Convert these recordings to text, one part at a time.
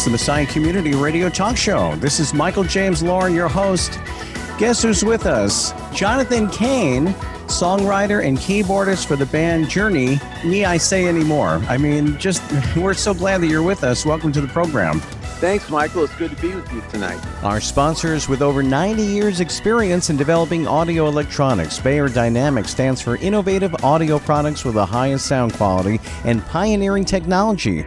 It's the Messiah Community Radio Talk Show. This is Michael James Lauren, your host. Guess who's with us? Jonathan Cain, songwriter and keyboardist for the band Journey. Me, I say anymore. I mean, just we're so glad that you're with us. Welcome to the program. Thanks, Michael. It's good to be with you tonight. Our sponsors with over 90 years' experience in developing audio electronics. Beyerdynamic stands for innovative audio products with the highest sound quality and pioneering technology.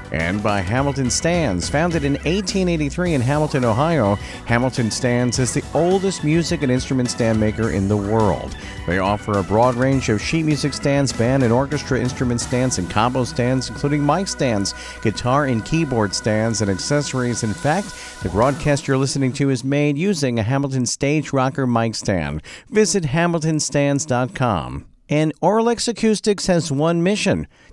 and by Hamilton Stands. Founded in 1883 in Hamilton, Ohio, Hamilton Stands is the oldest music and instrument stand maker in the world. They offer a broad range of sheet music stands, band and orchestra instrument stands, and combo stands, including mic stands, guitar and keyboard stands, and accessories. In fact, the broadcast you're listening to is made using a Hamilton Stage Rocker mic stand. Visit hamiltonstands.com. And Auralex Acoustics has one mission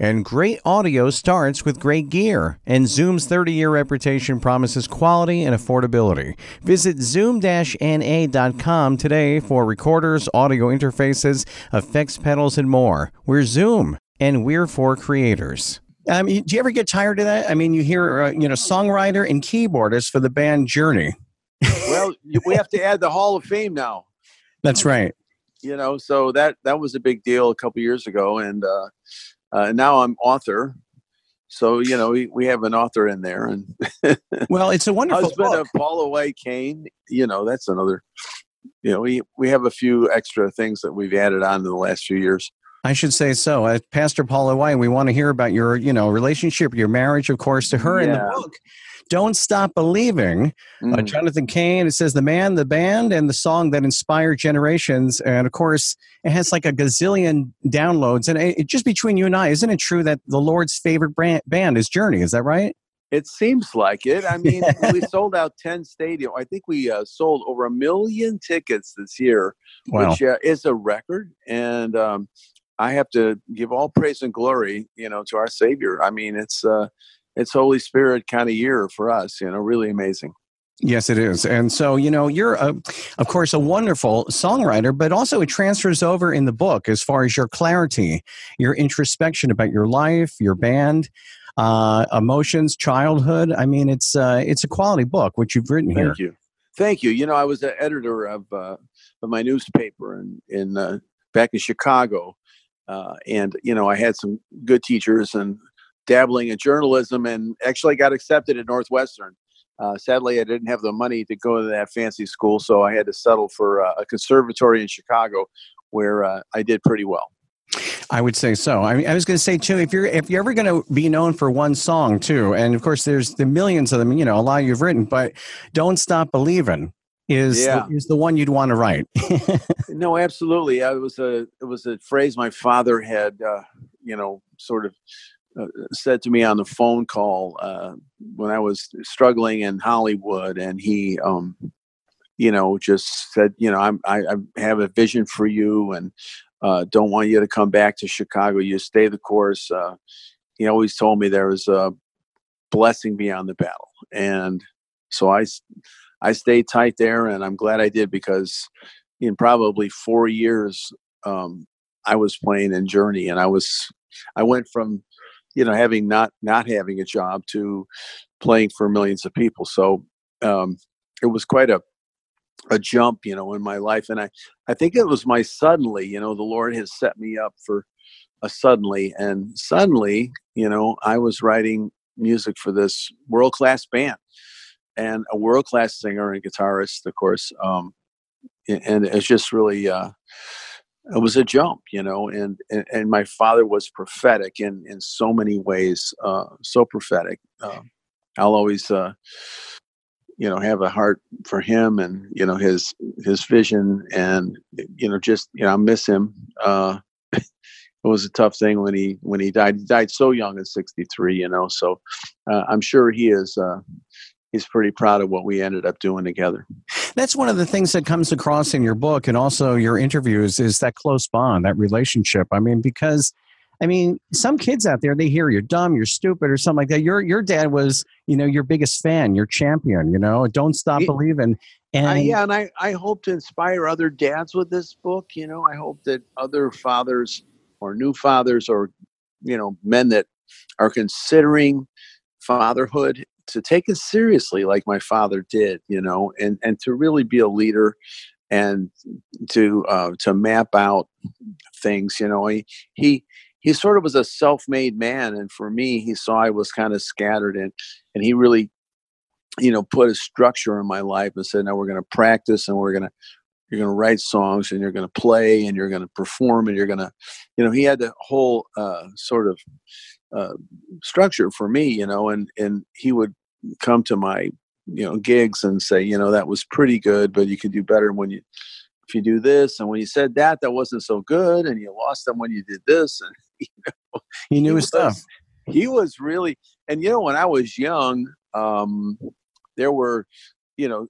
And great audio starts with great gear, and Zoom's 30 year reputation promises quality and affordability. Visit zoom-na.com today for recorders, audio interfaces, effects pedals, and more. We're Zoom, and we're for creators. Um, do you ever get tired of that? I mean, you hear, uh, you know, songwriter and keyboardist for the band Journey. well, we have to add the Hall of Fame now. That's right. You know, so that that was a big deal a couple years ago, and uh, uh, now I'm author. So you know we, we have an author in there, and well, it's a wonderful husband book. of Paula White Cain. You know that's another. You know we we have a few extra things that we've added on in the last few years. I should say so. Uh, Pastor Paula White, we want to hear about your, you know, relationship, your marriage, of course, to her Yeah. in the book. Don't Stop Believing. Uh, Mm. Jonathan Cain, it says the man, the band, and the song that inspired generations. And of course, it has like a gazillion downloads. And it, it- just between you and I, isn't it true that the Lord's favorite brand, band is Journey? Is that right? It seems like it. I mean, we sold out ten stadium. I think we uh, sold over a million tickets this year, Wow. which uh, is a record. And um, I have to give all praise and glory, you know, to our Savior. I mean, it's uh, it's Holy Spirit kind of year for us. You know, really amazing. Yes, it is. And so, you know, you're, a, of course, a wonderful songwriter, but also it transfers over in the book as far as your clarity, your introspection about your life, your band, uh, emotions, childhood. I mean, it's uh, it's a quality book, which you've written here. Thank you, thank you. You know, I was the editor of uh, of my newspaper in in uh, back in Chicago, uh, and you know, I had some good teachers and dabbling in journalism, and actually got accepted at Northwestern. Uh, sadly, I didn't have the money to go to that fancy school, so I had to settle for uh, a conservatory in Chicago, where uh, I did pretty well. I would say so. I, mean, I was going to say too, if you're if you're ever going to be known for one song too, and of course there's the millions of them, you know, a lot you've written, but "Don't Stop Believing" is Yeah. is the one you'd want to write. No, absolutely. I was a it was a phrase my father had, uh, you know, sort of said to me on the phone call uh, when I was struggling in Hollywood, and he, um, you know, just said, you know, I'm I, I have a vision for you, and uh, don't want you to come back to Chicago. You stay the course. Uh, he always told me there was a blessing beyond the battle, and so I, I stayed tight there, and I'm glad I did because in probably four years, um, I was playing in Journey, and I was I went from you know having not not having a job to playing for millions of people. So um, it was quite a a jump, you know, in my life, and I I think it was my suddenly, you know, the Lord has set me up for a suddenly, and suddenly, you know, I was writing music for this world class band and a world class singer and guitarist, of course. Um, and it's just really uh, it was a jump, you know. And, and, and my father was prophetic in in so many ways, uh, so prophetic. Uh, I'll always, uh, you know, have a heart for him and you know his his vision, and you know, just you know, I miss him. Uh, it was a tough thing when he when he died. He died so young at 63, you know. So uh, I'm sure he is uh, he's pretty proud of what we ended up doing together. That's one of the things that comes across in your book and also your interviews is that close bond, that relationship. I mean, because I mean, some kids out there they hear you're dumb, you're stupid, or something like that. Your your dad was, you know, your biggest fan, your champion. You know, don't stop believing. And uh, yeah, and I I hope to inspire other dads with this book. You know, I hope that other fathers or new fathers or you know men that are considering fatherhood to take it seriously like my father did you know and and to really be a leader and to uh, to map out things you know he he he sort of was a self-made man and for me he saw i was kind of scattered and and he really you know put a structure in my life and said now we're going to practice and we're going to you're going to write songs and you're going to play and you're going to perform and you're going to you know he had the whole uh, sort of uh, structure for me, you know, and and he would come to my you know gigs and say, you know, that was pretty good, but you could do better when you if you do this, and when you said that, that wasn't so good, and you lost them when you did this, and you know, he knew he his was, stuff. He was really, and you know, when I was young, um, there were, you know,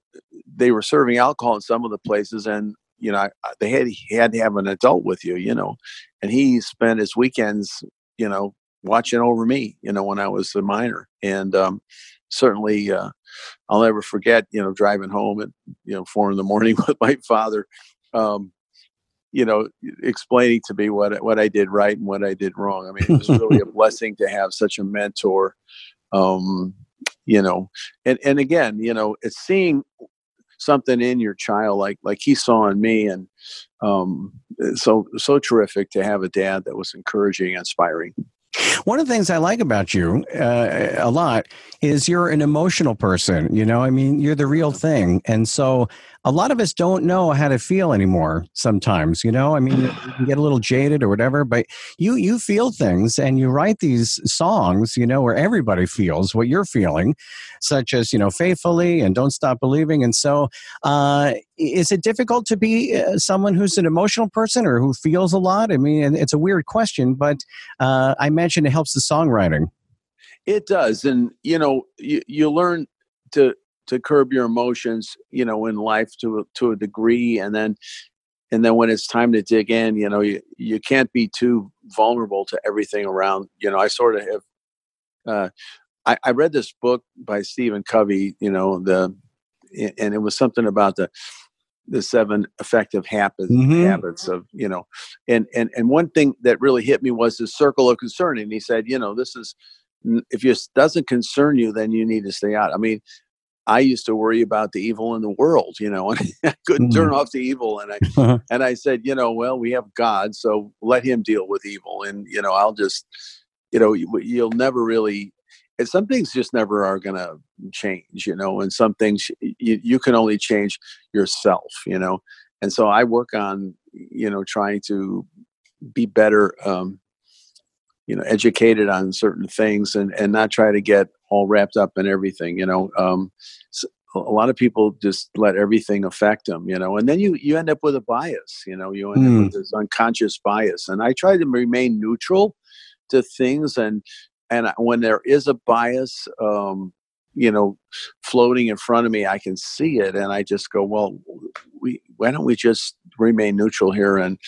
they were serving alcohol in some of the places, and you know, they had he had to have an adult with you, you know, and he spent his weekends, you know, watching over me, you know, when I was a minor. And um, certainly, uh, I'll never forget, you know, driving home at, you know, four in the morning with my father, um, you know, explaining to me what, what I did right and what I did wrong. I mean, it was really a blessing to have such a mentor. Um, you know, and, and again, you know, it's seeing something in your child like like he saw in me and um so so terrific to have a dad that was encouraging and inspiring one of the things I like about you uh, a lot is you're an emotional person. You know, I mean, you're the real thing. And so a lot of us don't know how to feel anymore sometimes you know? I mean you can get a little jaded or whatever but you you feel things and you write these songs you know where everybody feels what you're feeling such as you know faithfully and don't stop believing. And so uh, is it difficult to be uh, someone who's an emotional person or who feels a lot? I mean it's a weird question but uh, i imagine it helps the songwriting. It does and you know you, you learn to to curb your emotions, you know, in life to to a degree, and then and then when it's time to dig in, you know, you you can't be too vulnerable to everything around. You know, I sort of have. Uh, I, I read this book by Stephen Covey, you know, the and it was something about the the seven effective habits mm-hmm. habits of you know and and and one thing that really hit me was the circle of concern and he said you know this is if it doesn't concern you then you need to stay out i mean I used to worry about the evil in the world, you know, and I couldn't turn mm-hmm. off the evil. And I and I said, you know, well, we have God, so let Him deal with evil, and you know, I'll just, you know, you, you'll never really. And some things just never are going to change, you know, and some things you, you can only change yourself, you know. And so I work on, you know, trying to be better um, you know educated on certain things and and not try to get all wrapped up in everything you know um, so a lot of people just let everything affect them you know and then you you end up with a bias you know you end mm. up with hmm. this unconscious bias and i try to remain neutral to things and and when there is a bias um, you know floating in front of me i can see it and i just go well we why don't we just remain neutral here and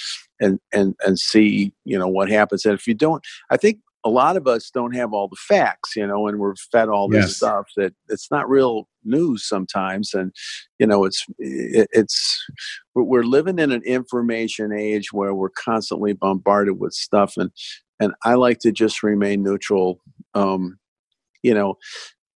and and and see you know what happens. And if you don't i think a lot of us don't have all the facts you know and we're fed all this yes. stuff that it's not real news sometimes. And you know it's it, it's we're living in an information age where we're constantly bombarded with stuff. And and i like to just remain neutral um you know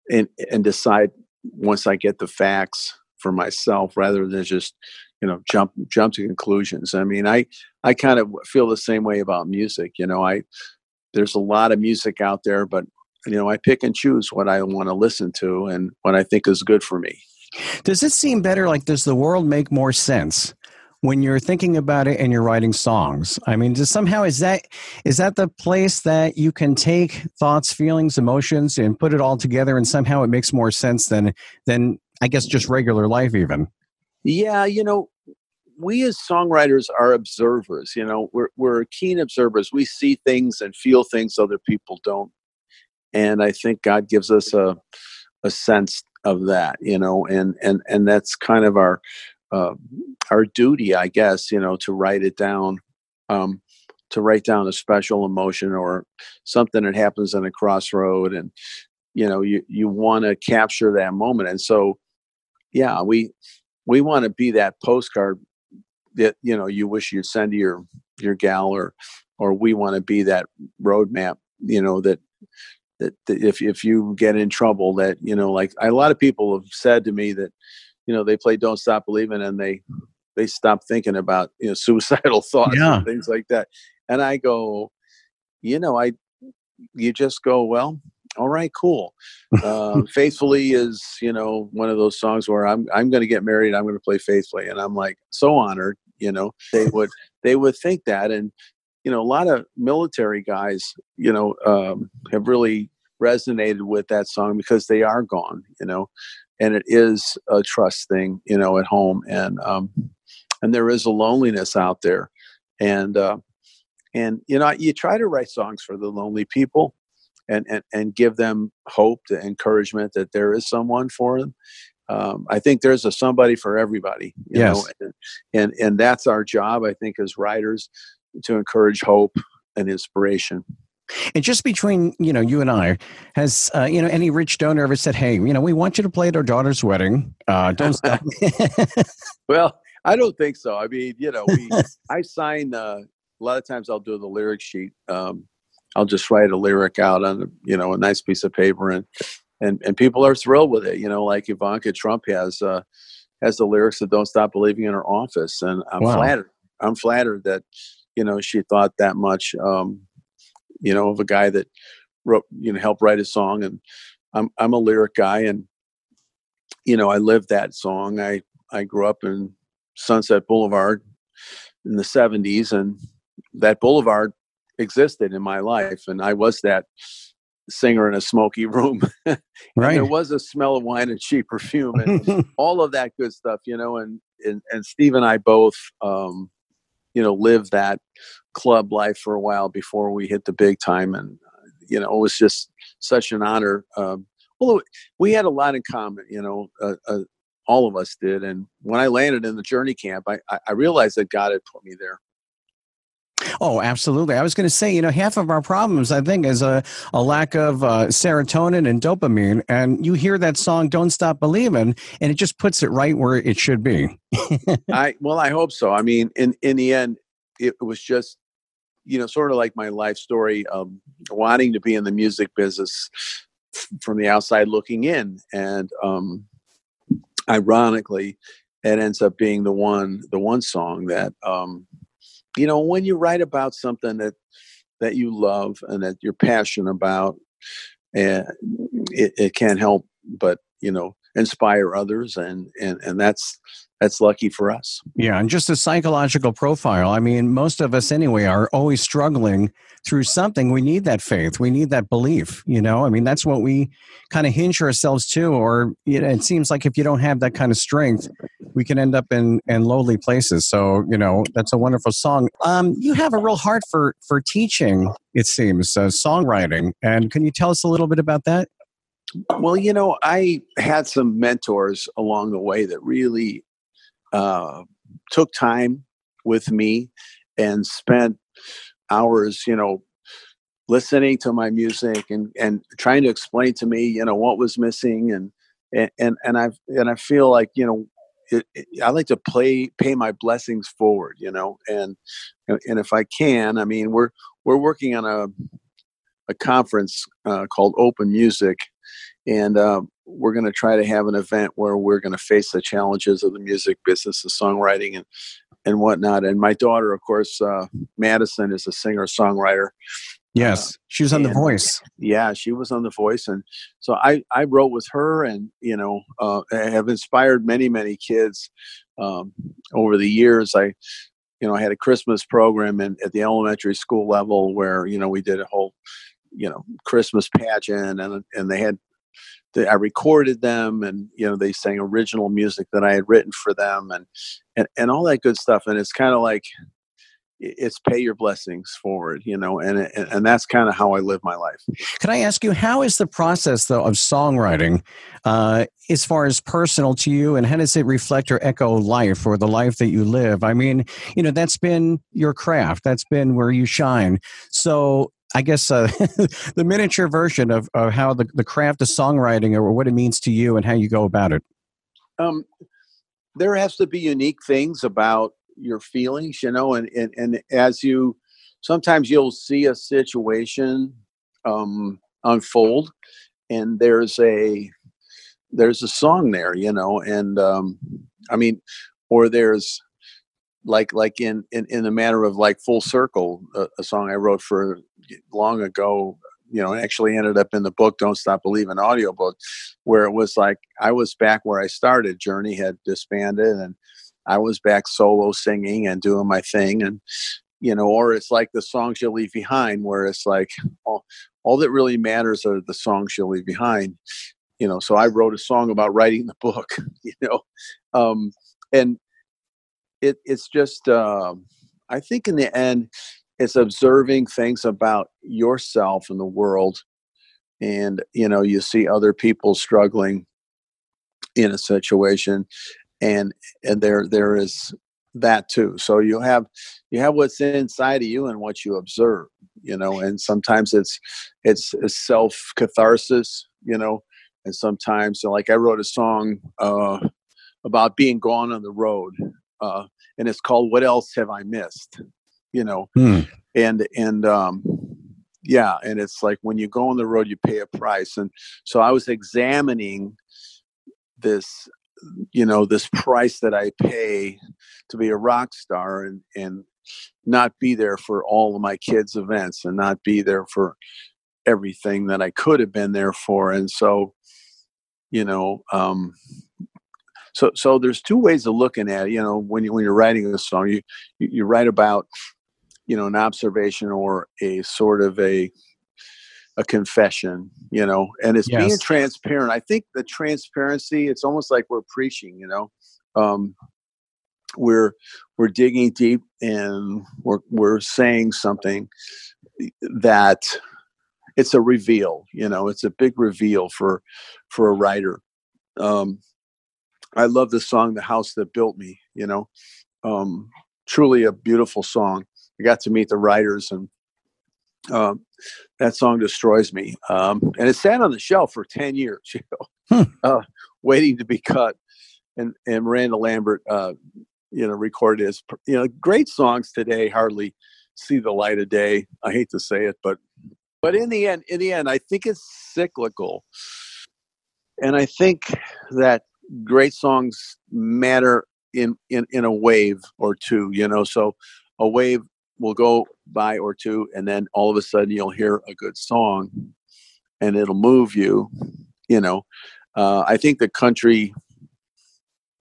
and and decide once i get the facts for myself rather than just you know jump jump to conclusions. I mean i i kind of feel the same way about music you know i there's a lot of music out there but you know i pick and choose what i want to listen to and what i think is good for me. Does it seem better like does the world make more sense when you're thinking about it and you're writing songs? I mean does somehow is that is that the place that you can take thoughts feelings emotions and put it all together and somehow it makes more sense than than i guess just regular life even yeah you know we as songwriters are observers you know we're, we're keen observers. We see things and feel things other people don't. And i think god gives us a a sense of that you know and and and that's kind of our uh, our duty i guess you know to write it down um, to write down a special emotion or something that happens in a crossroad and you know you you want to capture that moment. And so yeah we we want to be that postcard that you know you wish you'd send to your your gal or or we want to be that roadmap you know that, that that if if you get in trouble that you know like a lot of people have said to me that you know they play don't stop believing and they they stop thinking about you know suicidal thoughts yeah. and things like that and i go you know i you just go well all right cool. Uh, faithfully is you know one of those songs where i'm i'm going to get married i'm going to play faithfully and i'm like so honored you know they would they would think that and you know a lot of military guys you know um, have really resonated with that song because they are gone you know and it is a trust thing you know at home and um and there is a loneliness out there and uh and you know you try to write songs for the lonely people and and, and give them hope the encouragement that there is someone for them um, I think there's a somebody for everybody. You yes. know, and, and and that's our job. I think as writers to encourage hope and inspiration. And just between you know you and I, has uh, you know any rich donor ever said, "Hey, you know, we want you to play at our daughter's wedding. Uh, don't stop." well, I don't think so. I mean, you know, we I sign. Uh, a lot of times, I'll do the lyric sheet. Um, I'll just write a lyric out on you know a nice piece of paper and and and people are thrilled with it. You know, like Ivanka Trump has uh, has the lyrics that "Don't Stop Believing" in her office, and I'm wow. flattered. I'm flattered that you know she thought that much. Um, you know, of a guy that wrote, you know, helped write a song, and I'm I'm a lyric guy, and you know, I lived that song. I I grew up in Sunset Boulevard in the '70s, and that boulevard existed in my life, and I was that singer in a smoky room. right. there was a smell of wine and cheap perfume and all of that good stuff, you know, and, and, and Steve and I both, um, you know, lived that club life for a while before we hit the big time. And, you know, it was just such an honor. Um, well, we had a lot in common, you know, uh, uh, all of us did. And when I landed in the journey camp, I, I realized that God had put me there. Oh, absolutely. I was going to say, you know, half of our problems, I think, is a, a lack of uh, serotonin and dopamine. And you hear that song, Don't Stop Believing, and it just puts it right where it should be. I Well, I hope so. I mean, in, in the end, it was just, you know, sort of like my life story of wanting to be in the music business from the outside looking in. And um, ironically, it ends up being the one, the one song that, um, you know when you write about something that that you love and that you're passionate about and it, it can't help but you know inspire others and and and that's that's lucky for us. Yeah, and just a psychological profile. I mean, most of us anyway are always struggling through something. We need that faith. We need that belief. You know, I mean, that's what we kind of hinge ourselves to. Or you know, it seems like if you don't have that kind of strength, we can end up in in lowly places. So you know, that's a wonderful song. Um, you have a real heart for for teaching. It seems uh, songwriting, and can you tell us a little bit about that? Well, you know, I had some mentors along the way that really uh, took time with me and spent hours, you know, listening to my music and and trying to explain to me, you know, what was missing and and and I and I feel like you know. It, it, I like to play pay my blessings forward, you know, and and if I can, I mean, we're we're working on a a conference uh, called Open Music, and uh, we're going to try to have an event where we're going to face the challenges of the music business, the songwriting, and and whatnot. And my daughter, of course, uh, Madison, is a singer songwriter. Yes, uh, she was on The Voice. Yeah, she was on The Voice, and so I I wrote with her, and you know, uh, have inspired many many kids um, over the years. I you know I had a Christmas program in, at the elementary school level where you know we did a whole you know Christmas pageant, and and they had I recorded them and you know they sang original music that I had written for them and and, and all that good stuff and it's kind of like it's pay your blessings forward you know and and, that's kind of how I live my life. Can I ask you how is the process though of songwriting uh, as far as personal to you and how does it reflect or echo life or the life that you live? I mean, you know that's been your craft that's been where you shine. So I guess uh, the miniature version of, of how the, the craft of songwriting or what it means to you and how you go about it. Um, there has to be unique things about your feelings, you know, and, and, and as you, sometimes you'll see a situation um, unfold and there's a, there's a song there, you know, and um, I mean, or there's like like in in in the matter of like full circle a, a, song i wrote for long ago you know actually ended up in the book don't stop believing audiobook where it was like i was back where i started. Journey had disbanded and i was back solo singing and doing my thing and you know or it's like the songs you leave behind where it's like all, all that really matters are the songs you leave behind you know. So i wrote a song about writing the book you know um and it it's just uh, I think in the end it's observing things about yourself and the world. And you know you see other people struggling in a situation and and there there is that too. So you have you have what's inside of you and what you observe you know and sometimes it's it's, self catharsis you know and sometimes like i wrote a song uh about being gone on the road uh and it's called "What Else Have I Missed?" You know, hmm. and and um, yeah, and it's like when you go on the road, you pay a price, and so I was examining this you know this price that i pay to be a rock star and and not be there for all of my kids events and not be there for everything that i could have been there for and so you know um so so there's two ways of looking at it you know when you when you're writing a song you you write about you know an observation or a sort of a a confession you know and it's yes. being transparent i think the transparency it's almost like we're preaching you know um we're we're digging deep and we're we're saying something that it's a reveal you know it's a big reveal for for a writer um I love the song "The House That Built Me." You know, um, truly a beautiful song. I got to meet the writers, and um, that song destroys me. Um, and it sat on the shelf for ten years, you know, hmm. uh, waiting to be cut. And and Miranda Lambert, uh, you know, recorded his. You know, great songs today hardly see the light of day. I hate to say it, but but in the end, in the end, I think it's cyclical. And I think that great songs matter in in in a wave or two you know? So a wave will go by or two and then all of a sudden you'll hear a good song and it'll move you you know? Uh, i think the country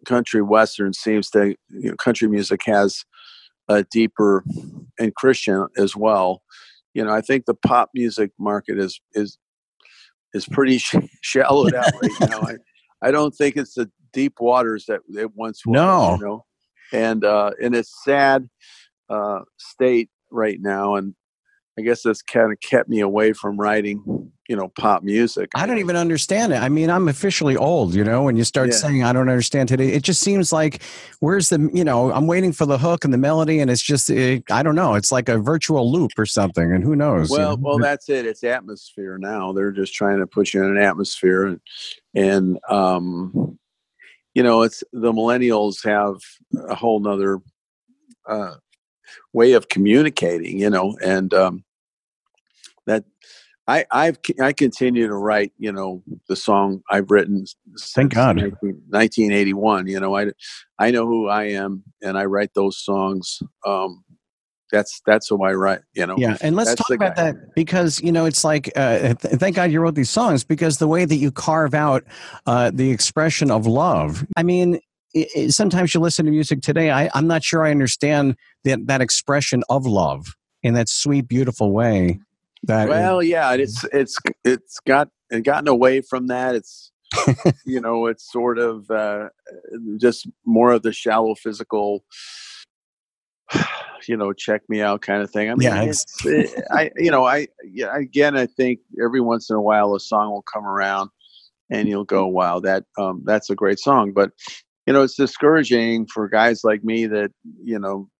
country western seems to you know country music has a deeper and christian as well. You know i think the pop music market is is is pretty sh- shallowed out right now. I, I don't think it's the deep waters that it once was. No, you know, and uh, in a sad uh, state right now, and I guess that's kind of kept me away from writing, you know, pop music. I don't even understand it. I mean, I'm officially old, you know, when you start yeah. saying I don't understand today, it just seems like where's the, you know, I'm waiting for the hook and the melody and it's just it, I don't know, it's like a virtual loop or something and who knows. Well, you know? well that's it. It's atmosphere now. They're just trying to put you in an atmosphere and and um, you know, it's the millennials have a whole nother uh, way of communicating, you know, and um, that I I've I continue to write. You know, the song I've written. Thank God. 19, 1981. You know, I I know who I am, and I write those songs. Um, that's that's who I write. You know. Yeah, and let's talk about guy. that because you know it's like uh, th- thank God you wrote these songs because the way that you carve out uh, the expression of love. I mean, i i sometimes you listen to music today. I, I'm not sure I understand that that expression of love in that sweet, beautiful way. That Well, yeah, it's it's it's got it gotten away from that. It's you know, it's sort of uh, just more of the shallow physical. You know, check me out kind of thing. I mean, Yeah, it's, it, I you know, I yeah, again, I think every once in a while a song will come around, and you'll go, "Wow, that um, that's a great song." But you know, it's discouraging for guys like me that you know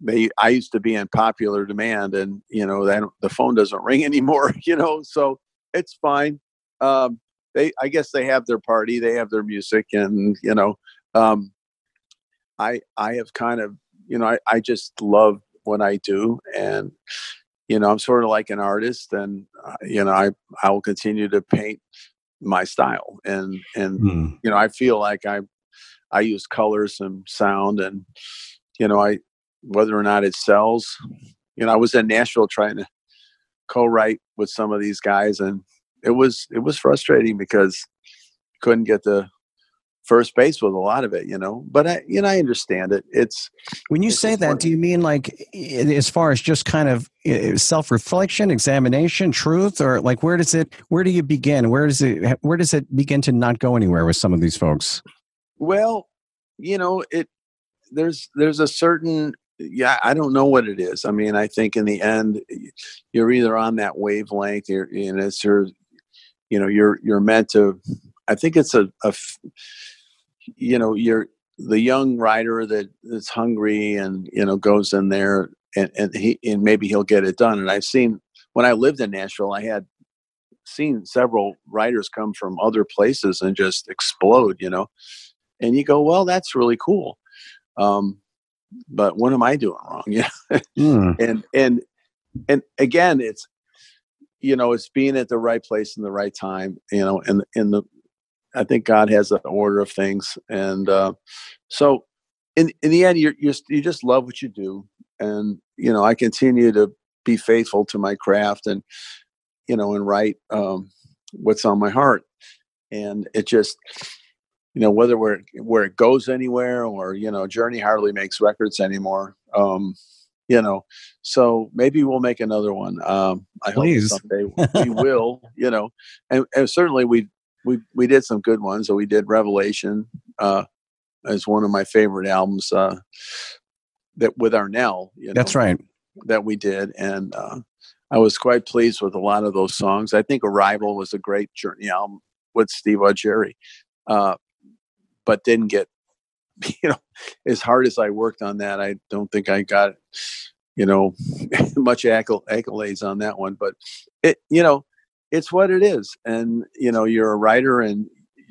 they I used to be in popular demand, and you know that the phone doesn't ring anymore. You know, so it's fine. Um, they, I guess, they have their party, they have their music, and you know, um, I I have kind of you know I I just love what I do, and you know I'm sort of like an artist, and uh, you know I I will continue to paint my style, and and Hmm. you know I feel like I I use colors and sound, and you know I whether or not it sells. You know, I was in Nashville trying to co-write with some of these guys, and it was it was frustrating because couldn't get the first base with a lot of it. You know, but I you know I understand it. It's When you It's say just that, do you mean like as far as just kind of uh, self-reflection, examination, truth, or like where does it? Where do you begin? Where does it? Where does it begin to not go anywhere with some of these folks? well, you know it. There's there's a certain yeah I don't know what it is. I mean I think in the end you're either on that wavelength. You're and it's your you know you're you're meant to. I think it's a, you know you're the young writer that is hungry and you know goes in there and and he and maybe he'll get it done. And I've seen when I lived in Nashville, I had seen several writers come from other places and just explode. You know, and you go, well, that's really cool. Um, but what am I doing wrong? Yeah, Hmm. and and and again, it's you know, it's being at the right place in the right time. You know, and in the I think God has an order of things, and uh, so in in the end, you you you just love what you do, and you know, I continue to be faithful to my craft, and you know, and write um, what's on my heart, and it just you know whether where where it goes anywhere or you know journey hardly makes records anymore um you know so maybe we'll make another one um i Please. hope someday we will you know and, and certainly we we we did some good ones so we did revelation uh as one of my favorite albums uh that with arnel you know That's right. that we did and uh i was quite pleased with a lot of those songs i think arrival was a great journey album with steve Augeri uh but didn't get you know as hard as i worked on that i don't think i got you know much accol- accolades on that one but it you know it's what it is and you know you're a writer and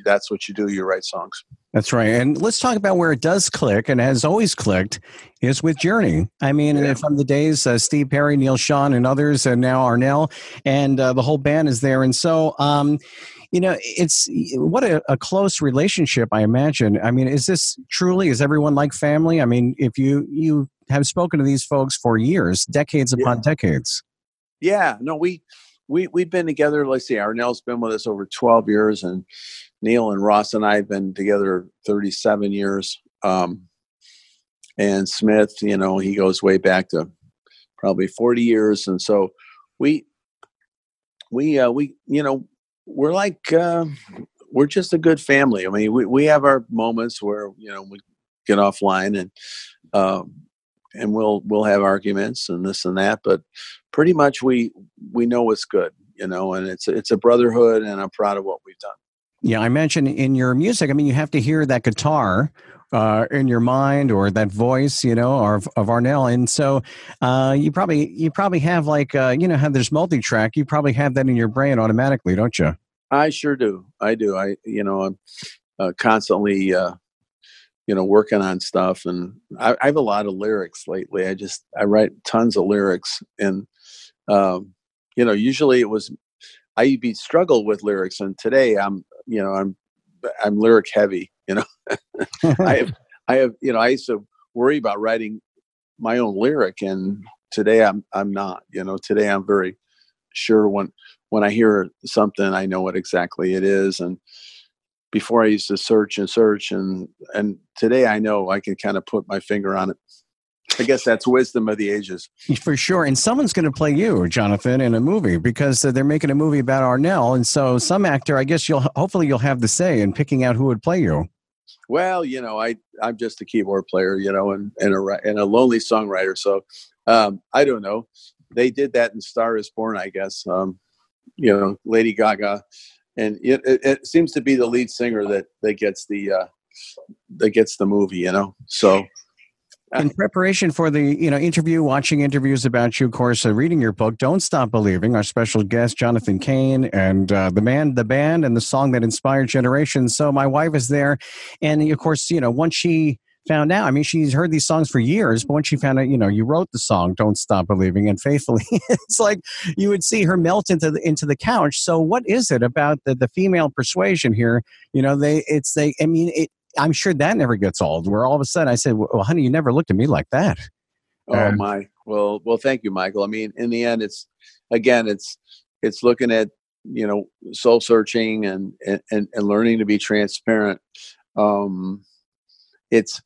that's what you do you write songs That's right. And let's talk about where it does click and has always clicked is with Journey. I mean, Yeah. from the days uh, Steve Perry, Neal Schon, and others, and now Arnel, and uh, the whole band is there. And so, um, you know, it's what a, a close relationship, I imagine. I mean, is this truly, is everyone like family? I mean, if you, you have spoken to these folks for years, decades Yeah. upon decades. yeah no we we we've been together let's see arnel's been with us over 12 years and neal and ross and i have been together 37 years um and smith you know he goes way back to probably 40 years and so we we uh we you know we're like uh we're just a good family. I mean we, we have our moments where you know we get offline and um and we'll we'll have arguments and this and that but pretty much we we know what's good you know and it's it's a brotherhood and i'm proud of what we've done Yeah, I mentioned in your music, I mean, you have to hear that guitar uh, in your mind or that voice, you know, of, of Arnel. And so uh, you probably you probably have like, uh, you know, how there's multi-track, you probably have that in your brain automatically, don't you? i sure do i do i you know i'm uh, constantly uh you know working on stuff and I, I have a lot of lyrics lately i just i write tons of lyrics and um you know usually it was I to struggle with lyrics, and today I'm you know I'm I'm lyric heavy. You know, I have I have you know I used to worry about writing my own lyric, and today I'm I'm not. You know, today I'm very sure when when I hear something, I know what exactly it is, and before I used to search and search and and today I know I can kind of put my finger on it. I guess that's wisdom of the ages. For sure. And someone's going to play you, Jonathan, in a movie because uh, they're making a movie about Arnel. And so some actor, I guess you'll hopefully you'll have the say in picking out who would play you. Well, you know, I I'm just a keyboard player, you know, and and a and a lonely songwriter. So um, I don't know. They did that in Star Is Born, I guess. Um, you know, Lady Gaga and it, it, it, seems to be the lead singer that that gets the uh, that gets the movie. You know, so. In preparation for the you know interview, watching interviews about you, of course, uh, reading your book, "Don't Stop Believing," our special guest Jonathan Cain, and uh, the man, the band, and the song that inspired generations. So my wife is there, and of course, you know, once she found out. I mean, she's heard these songs for years, but once she found out, you know, you wrote the song "Don't Stop Believing" and faithfully, it's like you would see her melt into the into the couch. So, what is it about the the female persuasion here? You know, they it's they. I mean, it. I'm sure that never gets old. Where all of a sudden I said, "Well, honey, you never looked at me like that." Oh my. Well, well, thank you, Michael. I mean, in the end, it's again, it's it's looking at you know soul searching and and and learning to be transparent um it's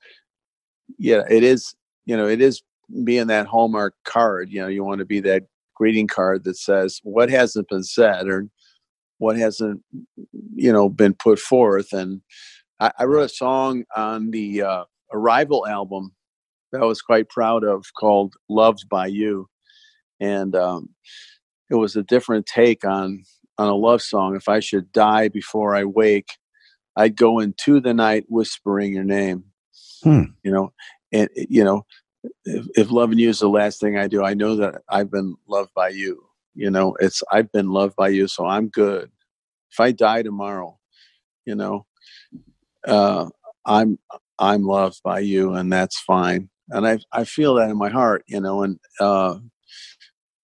yeah, it is. You know, it is being that hallmark card. You know, you want to be that greeting card that says what hasn't been said or what hasn't you know been put forth. And I, I wrote a song on the uh, Arrival album that I was quite proud of called "Loved by You," and um, it was a different take on on a love song. If I should die before I wake, I'd go into the night whispering your name. Hmm. You know, and you know, if, if loving you is the last thing I do, I know that I've been loved by you. You know, it's I've been loved by you, so I'm good. If I die tomorrow, you know, uh, I'm I'm loved by you, and that's fine. And I I feel that in my heart, you know, and uh,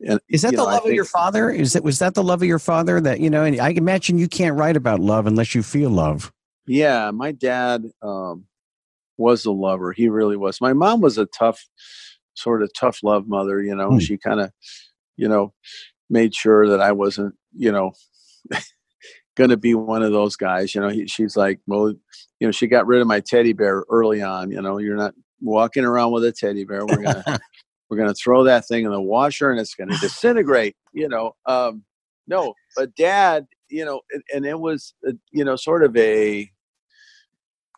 and, is that the know, love think, of your father? Is that was that the love of your father? That you know, and I imagine you can't write about love unless you feel love. Yeah, my dad. Um, was a lover. He really was. My mom was a tough, sort of tough love mother. You know, mm. she kind of, you know, made sure that I wasn't, you know, going to be one of those guys. You know, he, she's like, well, you know, she got rid of my teddy bear early on. You know, you're not walking around with a teddy bear. We're gonna we're gonna throw that thing in the washer and it's gonna disintegrate. You know, um, no, but dad, you know, and, and it was, uh, you know, sort of a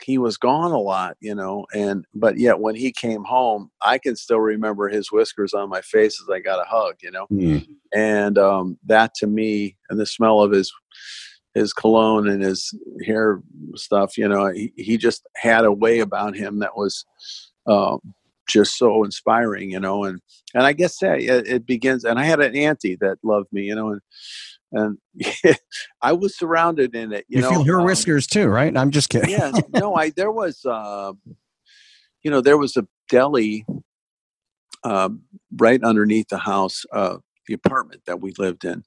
he was gone a lot, you know, and but yet when he came home, I can still remember his whiskers on my face as I got a hug, you know, mm. and um, that to me, and the smell of his his cologne and his hair stuff, you know, he, he just had a way about him that was um, just so inspiring, you know, and and I guess yeah, it, it begins. And I had an auntie that loved me, you know, and and I was surrounded in it. You, you know, feel her um, whiskers too, right? I'm just kidding. yeah, no, I there was, uh, you know, there was a deli uh, right underneath the house, uh, the apartment that we lived in,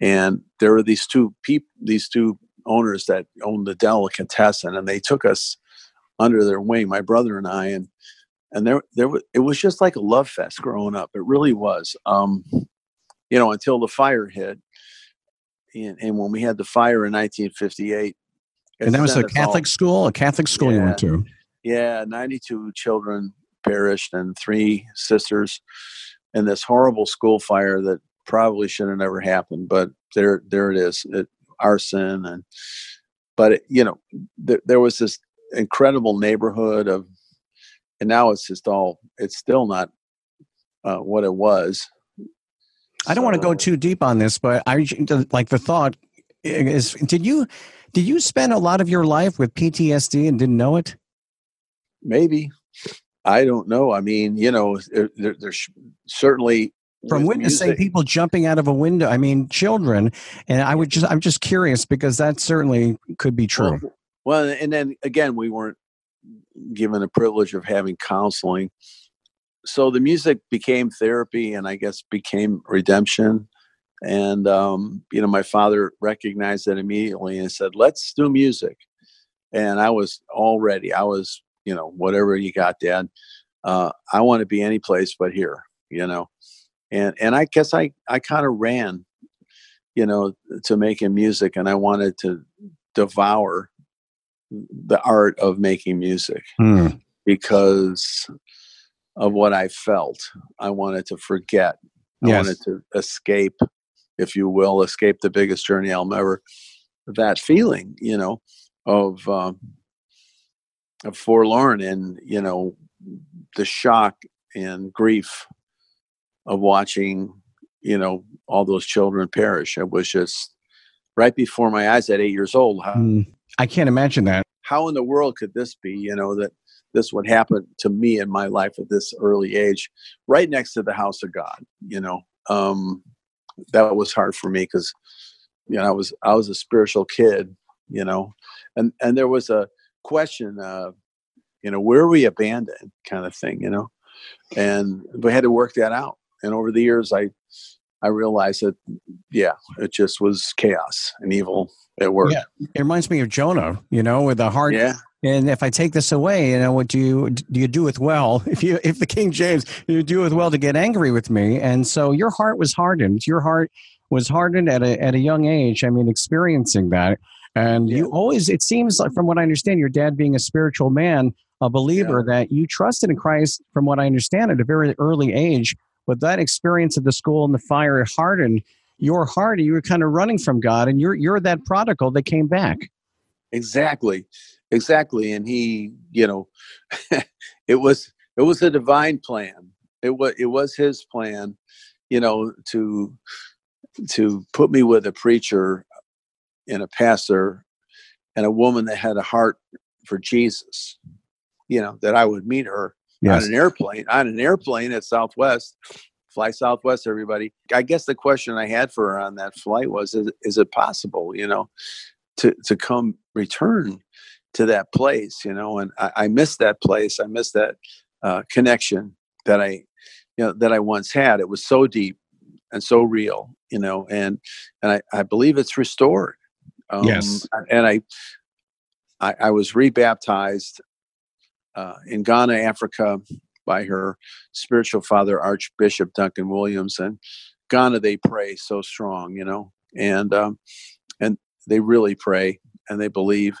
and there were these two people, these two owners that owned the delicatessen, and they took us under their wing, my brother and I, and and there there was it was just like a love fest growing up. It really was. Um, you know, until the fire hit and, and when we had the fire in 1958 and that was a catholic all, school a catholic school yeah, you went to yeah 92 children perished and three sisters in this horrible school fire that probably should have never happened but there there it is it, arson and but it, you know there, there was this incredible neighborhood of and now it's just all it's still not uh, what it was I don't so, want to go too deep on this, but I like the thought is: Did you did you spend a lot of your life with PTSD and didn't know it? Maybe. I don't know. I mean, you know, there, there's certainly from witnessing music. people jumping out of a window. I mean, children, and I would just I'm just curious because that certainly could be true. Well, well and then again, we weren't given the privilege of having counseling so the music became therapy and I guess became redemption. And um, you know, my father recognized that immediately and said, "Let's do music." And I was all ready. I was, you know, whatever you got, Dad. Uh, I want to be any place but here, you know. And and I guess I I kind of ran, you know, to making music, and I wanted to devour the art of making music Hmm. because of what I felt. I wanted to forget. I Yes. wanted to escape, if you will, escape the biggest journey I'll ever. That feeling, you know, of um, of forlorn and you know the shock and grief of watching, you know, all those children perish. It was just right before my eyes at eight years old. How, Hmm. I can't imagine that. how in the world could this be you know that this would happen to me in my life at this early age right next to the house of god you know um that was hard for me because you know i was i was a spiritual kid you know and and there was a question uh you know where are we abandoned kind of thing you know and we had to work that out and over the years i i realized that yeah it just was chaos and evil at work Yeah. It reminds me of Jonah, you know, with the heart. yeah And if I take this away, you know, what do you do? You do with well. If you, if the King James, you do with well to get angry with me. And so your heart was hardened. Your heart was hardened at a at a young age. I mean, experiencing that, and you always. It seems like, from what I understand, your dad being a spiritual man, a believer, that you trusted in Christ. From what I understand, at a very early age, but that experience of the school and the fire hardened your heart. and You were kind of running from God, and you're you're that prodigal that came back. exactly exactly and he you know it was it was a divine plan it was it was his plan you know to to put me with a preacher and a pastor and a woman that had a heart for jesus you know that i would meet her on an airplane on an airplane at southwest fly southwest everybody. I guess the question i had for her on that flight was is, is it possible you know to to come return to that place you know? And i, I miss that place. I miss that uh, connection that i you know that i once had. It was so deep and so real you know? And and i, I believe it's restored. Um, Yes. and I, I i was rebaptized uh, in ghana africa by her spiritual father archbishop duncan williams. And ghana they pray so strong you know and um and they really pray and they believe.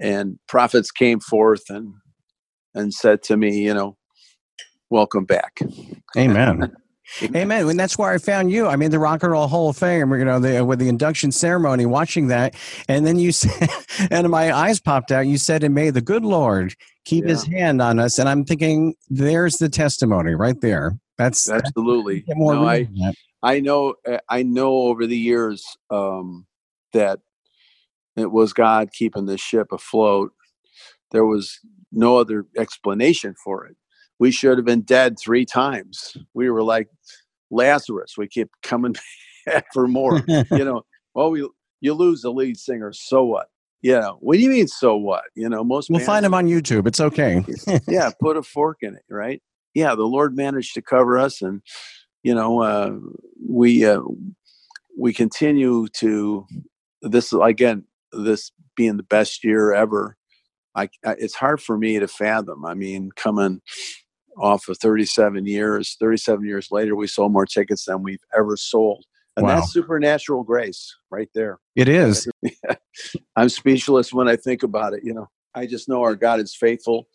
And prophets came forth and and said to me you know welcome back. Amen. Amen. And that's where I found you. I mean, the Rock and Roll Hall of Fame, you know, the, with the induction ceremony, watching that. And then you said, and my eyes popped out. You said, and may the good Lord keep his hand on us. And I'm thinking, there's the testimony right there. That's, absolutely more No, I. I know uh, I know over the years um, that it was God keeping the ship afloat. There was no other explanation for it. We should have been dead three times. We were like Lazarus. We kept coming back for more. you know, well, we you lose the lead singer, so what? You know, what do you mean, so what? You know, most We'll find him on YouTube. It's okay. yeah, put a fork in it, right? Yeah, the Lord managed to cover us, and you know, uh, we uh, we continue to this again. This being the best year ever, I, I it's hard for me to fathom. I mean, coming off of 37 years, 37 years later, we sold more tickets than we've ever sold, and Wow. that's supernatural grace right there. It is. I'm speechless when I think about it. You know, I just know our God is faithful,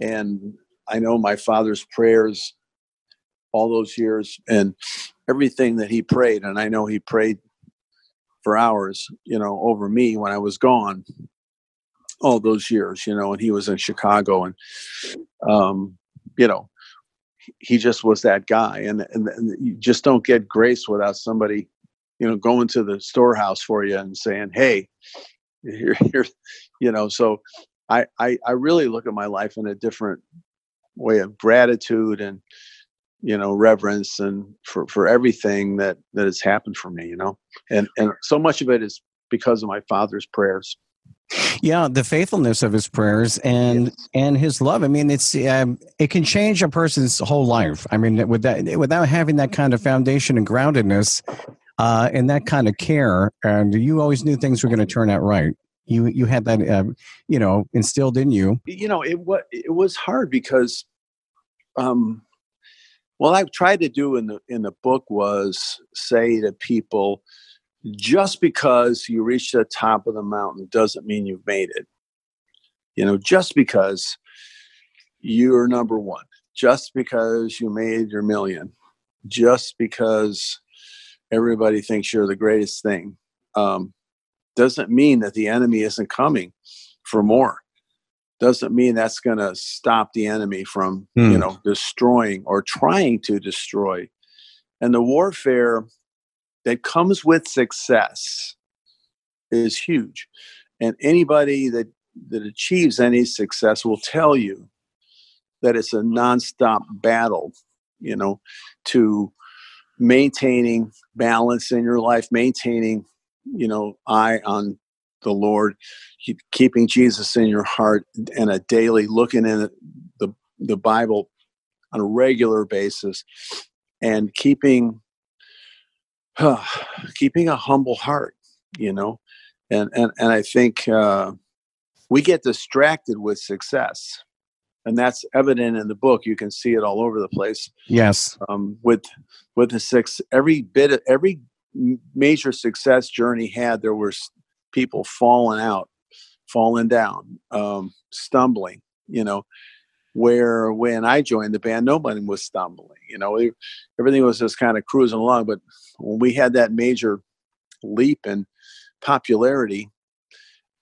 and I know my father's prayers all those years and everything that he prayed, and I know he prayed for hours, you know, over me when I was gone all those years, you know, and he was in Chicago, and um, you know, he just was that guy, and and, and you just don't get grace without somebody, you know, going to the storehouse for you and saying, "Hey, here, here," you know. So I, I I really look at my life in a different way of gratitude and you know reverence and for for everything that that has happened for me, you know, and and so much of it is because of my father's prayers. Yeah, the faithfulness of his prayers and Yes. and his love. I mean, it's um, it can change a person's whole life. I mean, with that without having that kind of foundation and groundedness, uh, and that kind of care, and you always knew things were going to turn out right. You you had that, uh, you know, instilled in you. You know, it was it was hard because, um, what I tried to do in the in the book was say to people, just because you reach the top of the mountain doesn't mean you've made it. You know, just because you're number one, just because you made your million, just because everybody thinks you're the greatest thing, um, doesn't mean that the enemy isn't coming for more. Doesn't mean that's going to stop the enemy from, you Hmm. know, destroying or trying to destroy. And the warfare that comes with success is huge. And anybody that that achieves any success will tell you that it's a nonstop battle, you know, to maintaining balance in your life, maintaining, you know, eye on the Lord, keep- keeping Jesus in your heart, and a daily looking in the the Bible on a regular basis, and keeping keeping a humble heart, you know, and and and I think uh, we get distracted with success, and that's evident in the book. You can see it all over the place Yes. um, with with the six every bit of every major success journey had there were people falling out falling down um, stumbling you know where when i joined the band nobody was stumbling you know everything was just kind of cruising along. But when we had that major leap in popularity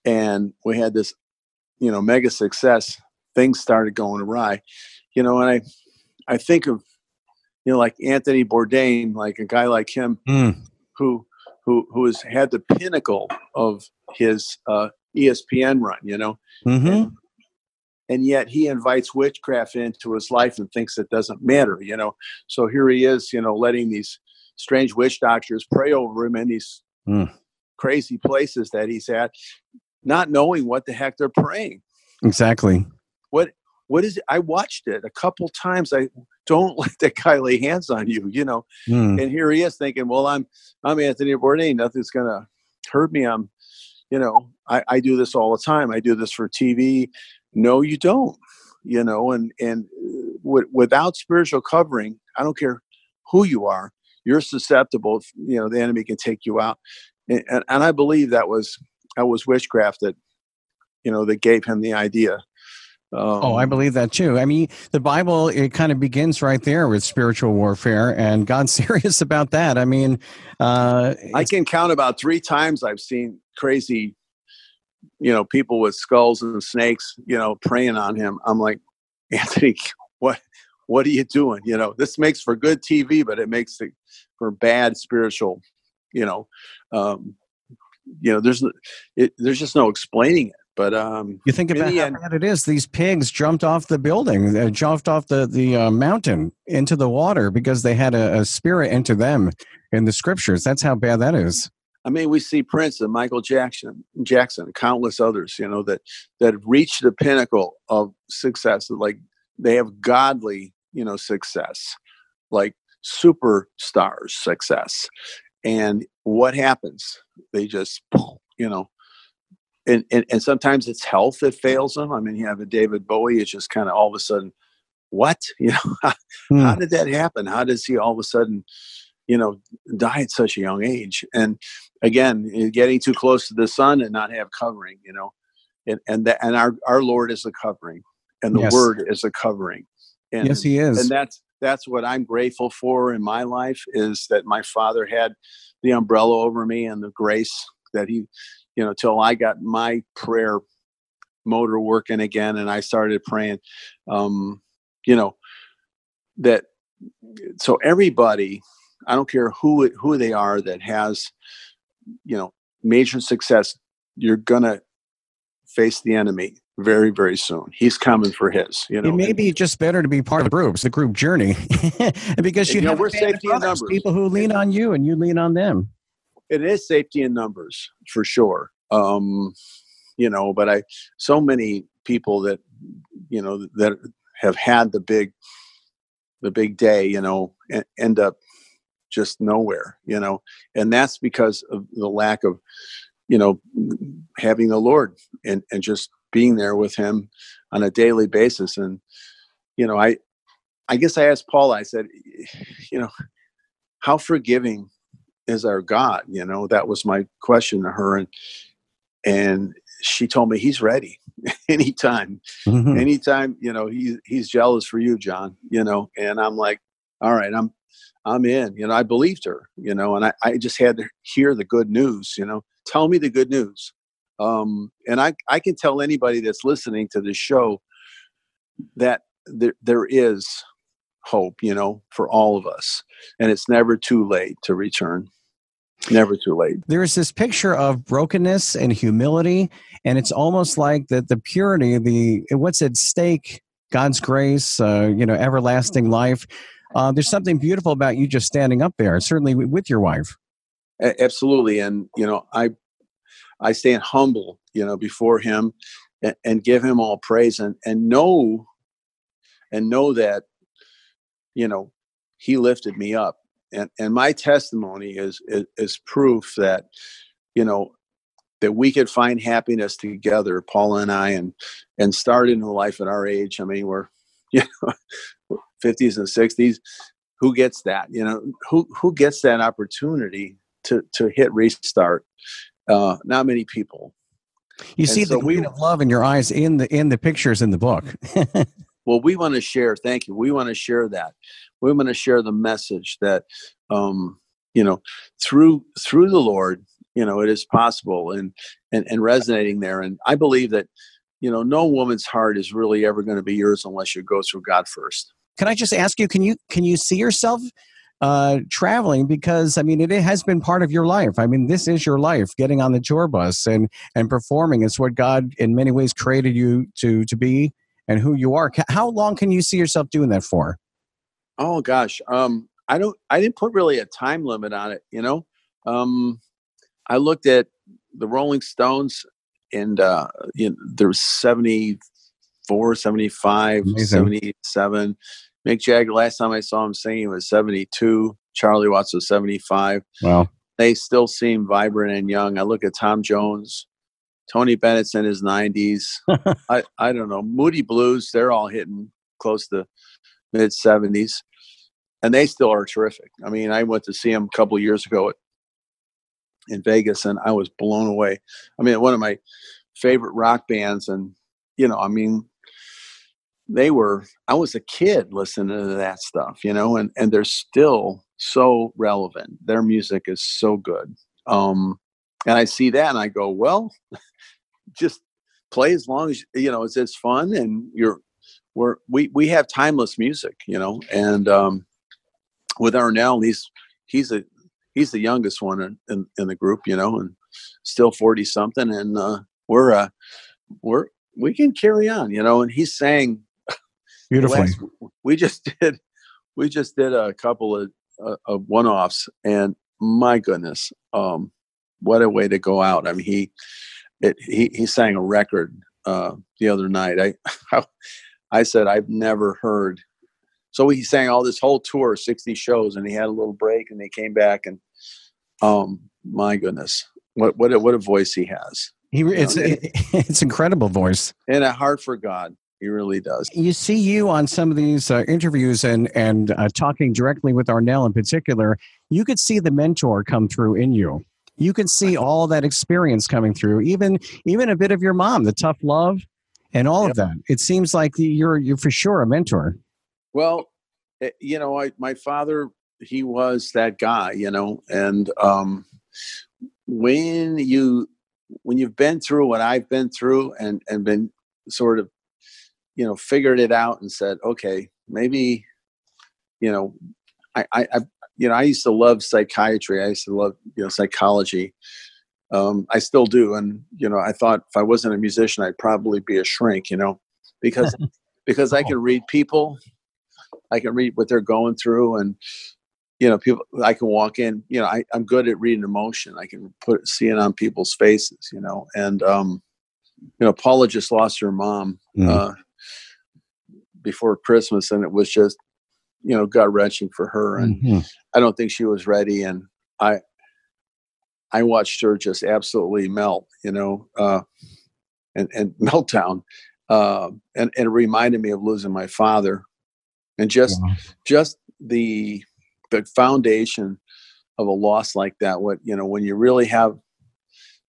and we had this you know mega success things started going awry you know and i i think of you know, like Anthony Bourdain, like a guy like him Mm. who who who has had the pinnacle of his uh, ESPN run, you know, hmm and yet he invites witchcraft into his life and thinks it doesn't matter, you know. So here he is, you know, letting these strange witch doctors pray over him in these Mm. crazy places that he's at, not knowing what the heck they're praying. Exactly. What what is it? I watched it a couple times. I don't let that guy lay hands on you, you know. Mm. and here he is thinking, well, I'm I'm Anthony Bourdain. Nothing's gonna hurt me. I'm, you know, I, I do this all the time. I do this for TV. No, you don't. You know, and and uh, w- without spiritual covering, I don't care who you are. You're susceptible. You know, the enemy can take you out, and, and, and I believe that was that was witchcraft that, you know, that gave him the idea. Um, Oh, I believe that too. I mean, the Bible it kind of begins right there with spiritual warfare, and God's serious about that. I mean, uh, I can count about three times I've seen crazy, you know, people with skulls and snakes, you know, preying on him. I'm like, Anthony, what, what are you doing? You know, this makes for good TV, but it makes it for bad spiritual, you know, um, you know, there's, it, there's just no explaining it. But um, you think about how end- bad it is. These pigs jumped off the building, uh, jumped off the the uh, mountain into the water because they had a, a spirit into them in the scriptures. That's how bad that is. I mean, we see Prince and Michael Jackson, Jackson, countless others, you know, that that have reached the pinnacle of success. Like they have godly, you know, success, like superstars success. And what happens? They just, you know, and, and and sometimes it's health that fails them. I mean, you have a David Bowie. It's just kind of all of a sudden, what? You know, how Hmm. did that happen? How does he all of a sudden, you know, die at such a young age? And again, eh, getting too close to the sun and not have covering, you know, and and that and our our Lord is the covering, and the Yes. Word is the covering. And, yes, he is. and that's that's what I'm grateful for in my life is that my father had the umbrella over me and the grace that he, you know, till I got my prayer motor working again and I started praying. Um, you know, that so everybody, I don't care who it, who they are that has, you know, major success, you're gonna face the enemy very very soon. He's coming for his. You know, it may be just better to be part of groups, the group journey, because you, You know, have we're safety in numbers. people who lean on you and you lean on them. it is safety in numbers for sure um you know but i so many people that you know that have had the big the big day you know end up just nowhere, you know, and that's because of the lack of, you know, having the Lord and, and just being there with him on a daily basis. And, you know, I, I guess I asked Paul, I said, you know, how forgiving is our God? You know, that was my question to her. And, and she told me he's ready anytime, mm-hmm. anytime, you know, he, he's jealous for you, John, you know, and I'm like, all right, I'm, I'm in, you know, I believed her, you know, and I, I just had to hear the good news, you know, tell me the good news. Um, and I, I can tell anybody that's listening to this show that there, there is hope, you know, for all of us. And it's never too late to return. Never too late. There's this picture of brokenness and humility, and it's almost like that the purity, the what's at stake, God's grace, uh, you know, everlasting life. Uh, there's something beautiful about you just standing up there, certainly with your wife. A- absolutely, and you know, I I stand humble, you know, before Him, and, and give Him all praise, and and know, and know that you know, he lifted me up. And and my testimony is, is, is proof that, you know, that we could find happiness together, Paula and I, and and start into life at our age. I mean, we're you know, 50s and 60s. Who gets that? You know, who who gets that opportunity to to hit restart? Uh, not many people. You and see so the we, of love in your eyes in the in the pictures in the book. well we want to share thank you we want to share that we want to share the message that um you know through through the lord you know it is possible and and, and resonating there and i believe that you know no woman's heart is really ever going to be yours unless you go through god first can i just ask you can you can you see yourself uh, traveling because I mean it, it has been part of your life. I mean this is your life, getting on the tour bus and and performing. It's what God in many ways created you to to be and who you are. How long can you see yourself doing that for? Oh gosh, um, I don't. I didn't put really a time limit on it. You know, um, I looked at the Rolling Stones, and uh, you know, there's 74, 75, Amazing. 77. Mick Jagger. Last time I saw him singing was 72. Charlie Watts was 75. Wow. They still seem vibrant and young. I look at Tom Jones, Tony Bennett's in his 90s. I, I don't know. Moody Blues, they're all hitting close to mid 70s. And they still are terrific. I mean, I went to see them a couple years ago at, in Vegas and I was blown away. I mean, one of my favorite rock bands. And, you know, I mean, they were, I was a kid listening to that stuff, you know, and, and they're still so relevant. Their music is so good. Um, and I see that and I go, well, just play as long as you know it's it's fun and you're we're we we have timeless music you know and um with Arnel he's he's a he's the youngest one in, in, in the group you know and still 40 something and uh we're uh we're we can carry on you know and he's saying beautifully last, we just did we just did a couple of, uh, of one-offs and my goodness um what a way to go out i mean he it, he he sang a record uh, the other night. I I said I've never heard. So he sang all this whole tour, sixty shows, and he had a little break, and he came back, and um, my goodness, what what a, what a voice he has. He it's it, it's incredible voice and a heart for God. He really does. You see you on some of these uh, interviews and and uh, talking directly with Arnel in particular. You could see the mentor come through in you you can see all that experience coming through even even a bit of your mom the tough love and all yep. of that it seems like you're you're for sure a mentor well eh, you know I, my father he was that guy you know and um when you when you've been through what i've been through and and been sort of you know figured it out and said okay maybe you know I, I, you know, I used to love psychiatry. I used to love, you know, psychology. Um, I still do. And, you know, I thought if I wasn't a musician, I'd probably be a shrink, you know, because, because I can read people, I can read what they're going through and, you know, people, I can walk in, you know, I, I'm good at reading emotion. I can put, see it on people's faces, you know, and, um, you know, Paula just lost her mom, mm. uh, before Christmas and it was just you know gut wrenching for her, and mm-hmm. I don't think she was ready. And I I watched her just absolutely melt, you know, uh, and and meltdown, uh, and, and it reminded me of losing my father, and just yeah. just the the foundation of a loss like that. What you know, when you really have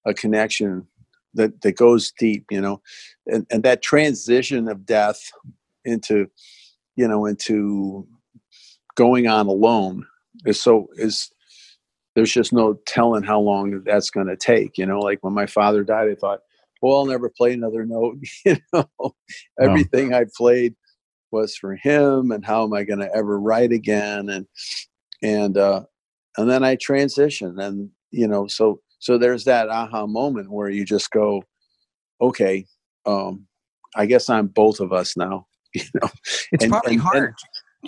a connection that that goes deep, you know, and and that transition of death into you know into going on alone. Is so is there's just no telling how long that's going to take you know? Like when my father died i thought well i'll never play another note you know? Everything i played was for him and how am i going to ever write again? And and uh and then i transitioned and you know so so there's that aha moment where you just go okay um i guess i'm both of us now you know it's and, probably and, hard and,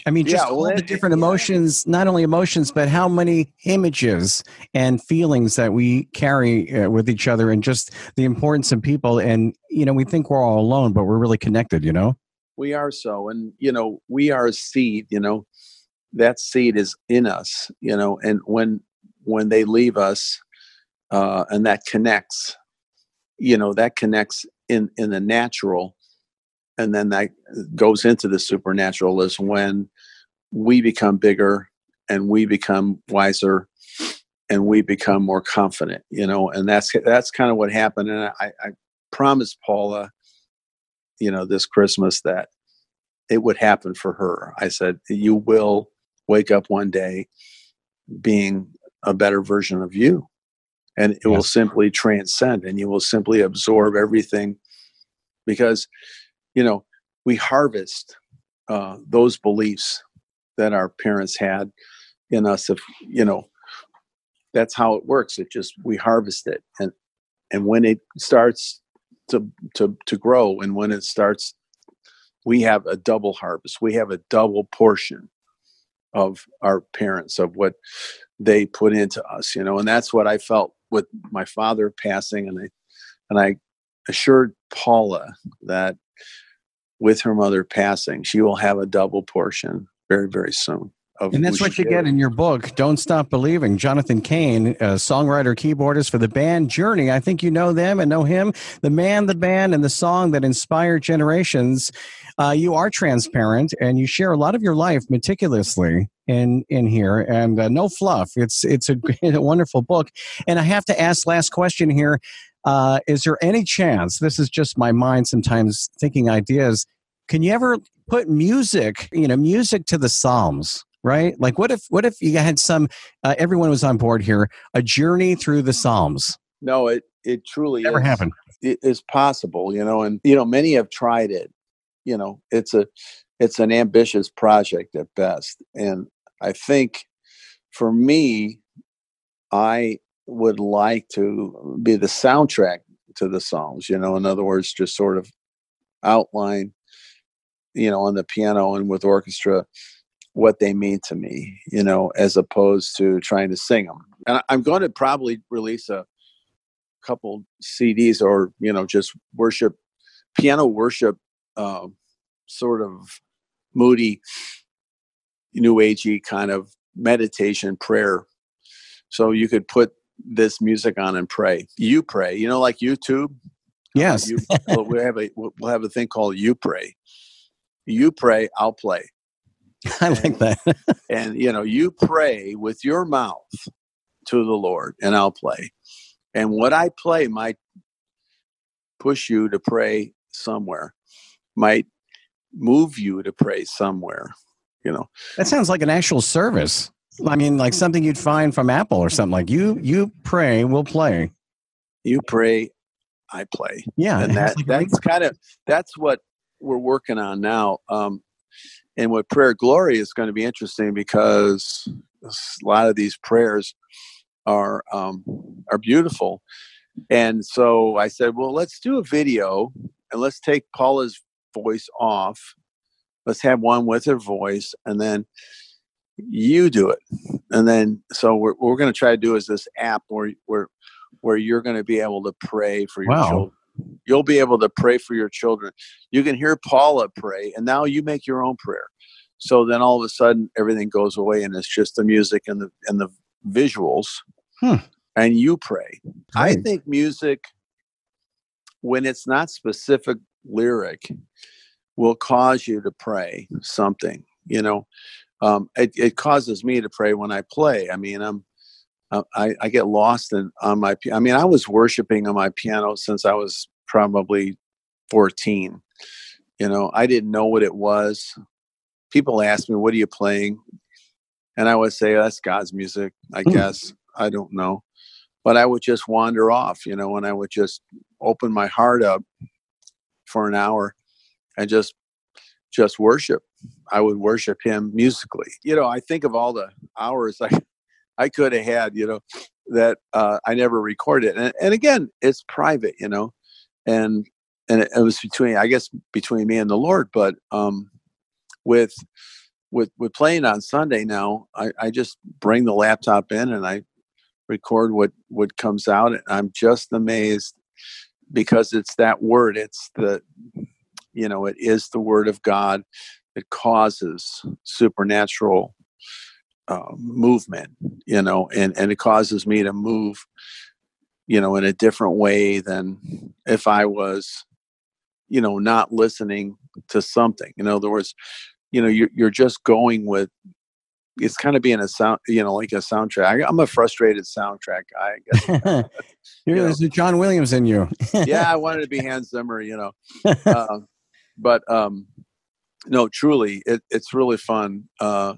I mean, just yeah, well, all the different emotions, not only emotions, but how many images and feelings that we carry uh, with each other and just the importance of people. And, you know, we think we're all alone, but we're really connected, you know? We are so. And, you know, we are a seed, you know, that seed is in us, you know, and when, when they leave us, uh, and that connects, you know, that connects in, in the natural and then that goes into the supernatural is when we become bigger and we become wiser and we become more confident you know and that's that's kind of what happened. And i, I promised paula you know this christmas that it would happen for her. I said you will wake up one day being a better version of you and it yes. will simply transcend and you will simply absorb everything. Because you know, we harvest uh, those beliefs that our parents had in us. If you know, that's how it works. It just we harvest it, and and when it starts to to to grow, and when it starts, we have a double harvest. We have a double portion of our parents of what they put into us. You know, and that's what I felt with my father passing, and I and I assured Paula that with her mother passing, she will have a double portion very, very soon. and that's what you get in your book, Don't Stop Believing. Jonathan Cain, songwriter, keyboardist for the band Journey. I think you know them and know him. The man, the band, and the song that inspired generations. Uh, you are transparent and you share a lot of your life meticulously in in here and uh, no fluff it's it's a, a wonderful book and i have to ask last question here uh, is there any chance, this is just my mind sometimes thinking ideas, can you ever put music, you know, music to the Psalms? Right? Like, what if, what if you had some, uh, everyone was on board here, a journey through the Psalms? No, it, it truly never is, happened. It is possible, you know, and, you know, many have tried it. You know, it's a, it's an ambitious project at best. And I think for me, I would like to be the soundtrack to the songs you know in other words just sort of outline you know on the piano and with orchestra what they mean to me you know as opposed to trying to sing them and i'm going to probably release a couple cds or you know just worship piano worship uh, sort of moody new agey kind of meditation prayer. So you could put this music on and pray. You pray, you know, like YouTube. Yes, you, we have a we'll have a thing called you pray. You pray, I'll play. I like that. and you know, you pray with your mouth to the Lord, and I'll play. And what I play might push you to pray somewhere, might move you to pray somewhere. You know, that sounds like an actual service. I mean, like something you'd find from Apple or something like you. You pray, we'll play. You pray, I play. Yeah, and that like that's kind of that's what we're working on now. Um, and with prayer glory is going to be interesting because a lot of these prayers are um, are beautiful. And so I said, well, let's do a video and let's take Paula's voice off. Let's have one with her voice, and then you do it. And then so what we're going to try to do is this app where where where you're going to be able to pray for your wow. children. You'll be able to pray for your children. You can hear paula pray and now you make your own prayer. So then all of a sudden everything goes away and it's just the music and the and the visuals. Hmm. and you pray. I think music when it's not specific lyric will cause you to pray something you know um, it, it causes me to pray when i play. I mean i'm uh, I, I get lost in on my i mean i was worshiping on my piano since i was probably 14 you know i didn't know what it was. People ask me what are you playing? And i would say that's god's music i Hmm. guess. I don't know. But i would just wander off you know and i would just open my heart up for an hour and just just worship i would worship him musically. You know i think of all the hours i i could have had you know that uh, i never recorded. And, and again it's private you know and and it, it was between i guess between me and the lord. But um with with with playing on sunday now i i just bring the laptop in and i record what what comes out. And i'm just amazed because it's that word. It's the you know it is the word of god that causes supernatural uh, movement you know and and it causes me to move you know in a different way than if i was you know not listening to something in other words you know you're, you're just going with it's kind of being a sound you know like a soundtrack I, i'm a frustrated soundtrack guy i guess Here, know. there's a John Williams in you. yeah i wanted to be hans zimmer you know uh, but um no truly it, it's really fun uh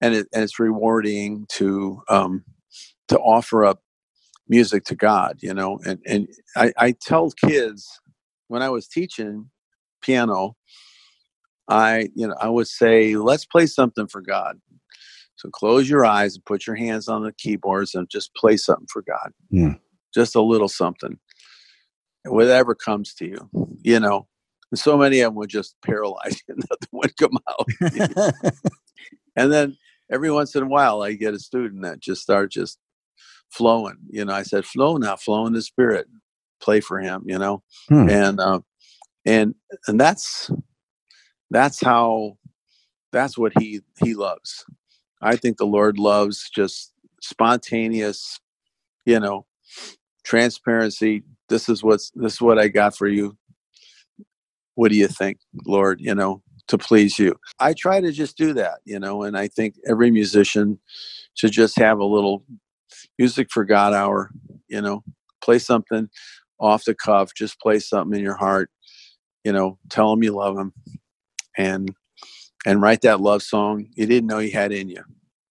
and it and it's rewarding to um to offer up music to god you know and and i i tell kids when i was teaching piano i you know i would say let's play something for god. So close your eyes and put your hands on the keyboards and just play something for god. Hmm. just a little something. Whatever comes to you you know and so many of them would just paralyze you nothing would come out. And then every once in a while i get a student that just starts just flowing you know i said flow now flow in the spirit play for him you know? Hmm. and uh, and and that's that's how that's what he he loves. I think the lord loves just spontaneous you know transparency. This is what's this is what i got for you what do you think lord you know to please you? I try to just do that you know and i think every musician should just have a little music for god hour you know? Play something off the cuff just play something in your heart you know tell him you love him and and write that love song you didn't know you had in you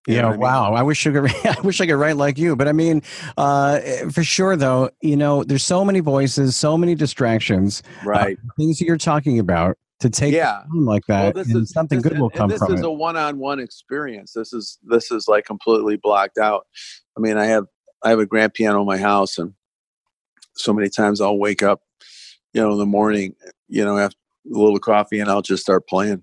You yeah, I mean? wow. I wish I could. I wish I could write like you. But I mean, uh, for sure, though, you know, there's so many voices, so many distractions, right things that you're talking about to take yeah like that, and something this- good will come this from is it. a one-on-one experience this is this is like completely blocked out i mean i have i have a grand piano in my house and so many times i'll wake up you know in the morning you know after a little coffee and i'll just start playing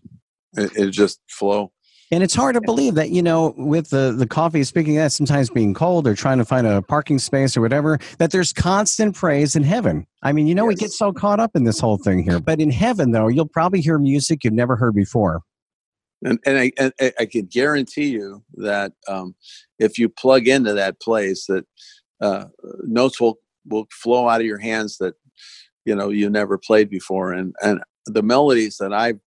it, it just flow And it's hard to believe that, you know, with the, the coffee, speaking of that, sometimes being cold or trying to find a parking space or whatever, that there's constant praise in heaven. I mean, you know, we get so caught up in this whole thing here. But in heaven, though, you'll probably hear music you've never heard before. and and I and I- I can guarantee you that um, if you plug into that place, that uh, notes will will flow out of your hands that you know you never played before, and and the melodies that I've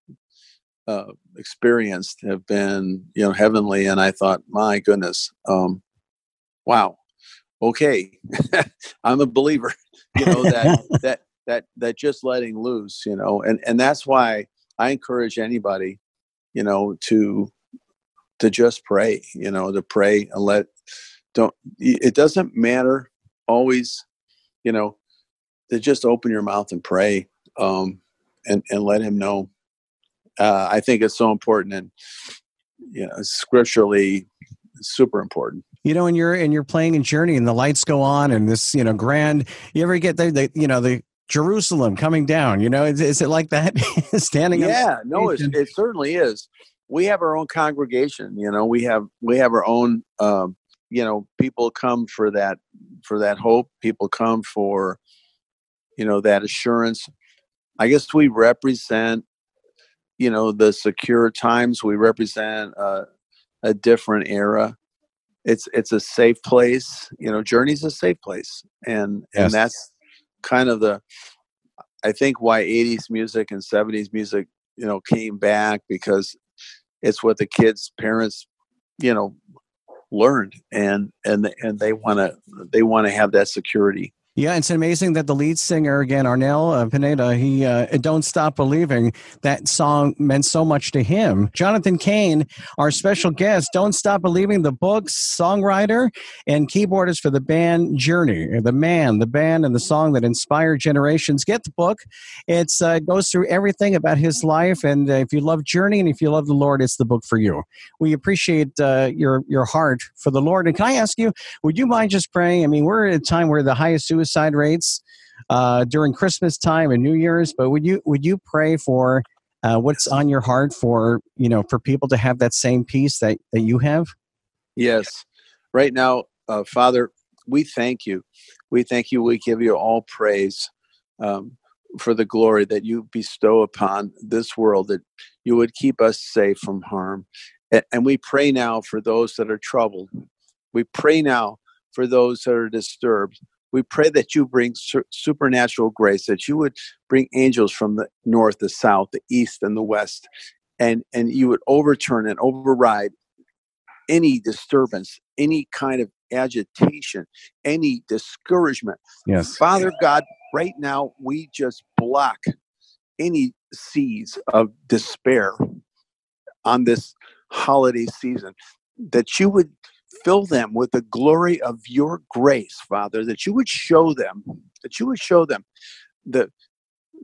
uh, experienced have been you know heavenly, and I thought, my goodness, um, wow, okay, I'm a believer, you know that that that that just letting loose, you know, and and that's why I encourage anybody you know to to just pray you know to pray and let don't it doesn't matter always you know to just open your mouth and pray um and and let him know uh i think it's so important and you know scripturally super important you know, and you're and you're playing in Journey, and the lights go on, and this, you know, grand. You ever get the, the you know, the Jerusalem coming down? You know, is, is it like that? Standing, yeah no it's, it certainly is we have our own congregation you know we have we have our own um you know people come for that for that hope people come for you know that assurance i guess we represent you know the secure times. We represent uh, a different era. It's it's a safe place. You know, Journey's a safe place, and Yes. and that's kind of the I think why 80s music and 70s music, you know, came back because it's what the kids' parents, you know, learned and and and they want to they want to have that security. Yeah, it's amazing that the lead singer again, Arnel uh, Pineda, he uh, "Don't Stop Believing." That song meant so much to him. Jonathan Cain, our special guest, "Don't Stop Believing," the book, songwriter, and keyboardist for the band Journey. The man, the band, and the song that inspired generations. Get the book; it's uh, goes through everything about his life. And uh, if you love Journey and if you love the Lord, it's the book for you. We appreciate uh, your your heart for the Lord. And can I ask you? Would you mind just praying? I mean, we're at a time where the highest rates uh, during Christmas time and New Year's, but would you would you pray for uh, what's on your heart for you know for people to have that same peace that that you have? Yes. Right now, uh, Father, we thank you. We thank you. We give you all praise um, for the glory that you bestow upon this world, that you would keep us safe from harm. And we pray now for those that are troubled. We pray now for those that are disturbed. We pray that you bring su- supernatural grace, that you would bring angels from the north, the south, the east, and the west, and, and you would overturn and override any disturbance, any kind of agitation, any discouragement. Yes. Father God, right now we just block any seeds of despair on this holiday season, that you would fill them with the glory of your grace, Father, that you would show them, that you would show them the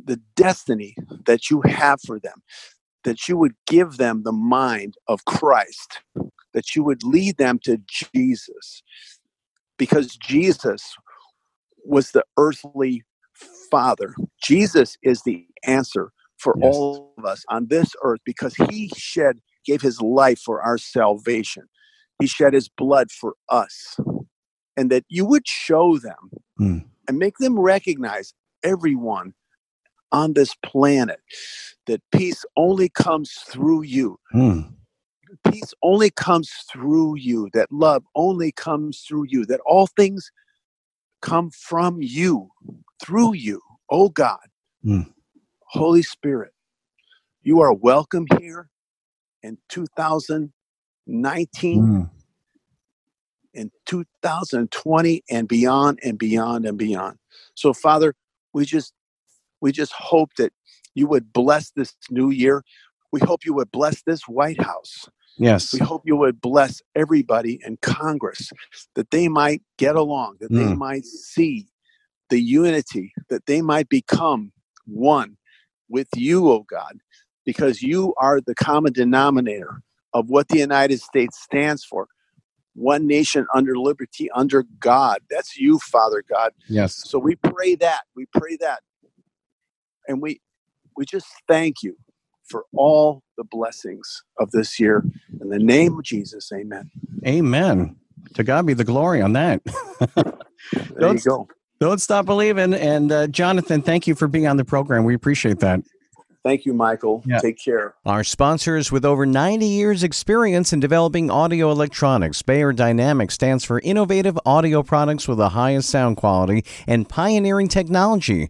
the destiny that you have for them, that you would give them the mind of Christ, that you would lead them to Jesus, because Jesus was the earthly father. Jesus is the answer for Yes. all of us on this earth because he shed, gave his life for our salvation. He shed his blood for us. And that you would show them Mm. and make them recognize everyone on this planet that peace only comes through you Hmm. peace only comes through you, that love only comes through you, that all things come from you, through you, oh God. Mm. Holy Spirit, you are welcome here in 2019, Hmm. in 2020, and beyond and beyond and beyond. So, Father, we just we just hope that you would bless this new year. We hope you would bless this White House. Yes. We hope you would bless everybody in Congress that they might get along, that they Mm. might see the unity, that they might become one with you, oh God, because you are the common denominator of what the United States stands for. One nation under liberty, under God. That's you, Father God. Yes. So we pray that. We pray that. And we we just thank you for all the blessings of this year. In the name of Jesus, amen. Amen. To God be the glory on that. There Don't- you go. Don't stop believing. And uh, Jonathan, thank you for being on the program. We appreciate that. Thank you, Michael. Yeah. Take care. Our sponsors with over 90 years experience in developing audio electronics, Beyerdynamics stands for innovative audio products with the highest sound quality and pioneering technology.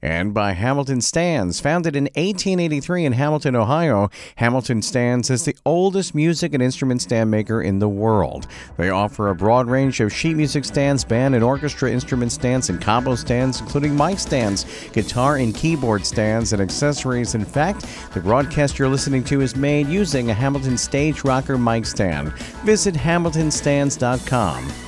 And by Hamilton Stands. Founded in 1883 in Hamilton, Ohio, Hamilton Stands is the oldest music and instrument stand maker in the world. They offer a broad range of sheet music stands, band and orchestra instrument stands, and combo stands, including mic stands, guitar and keyboard stands, and accessories. In fact, the broadcast you're listening to is made using a Hamilton Stage Rocker mic stand. Visit hamiltonstands.com.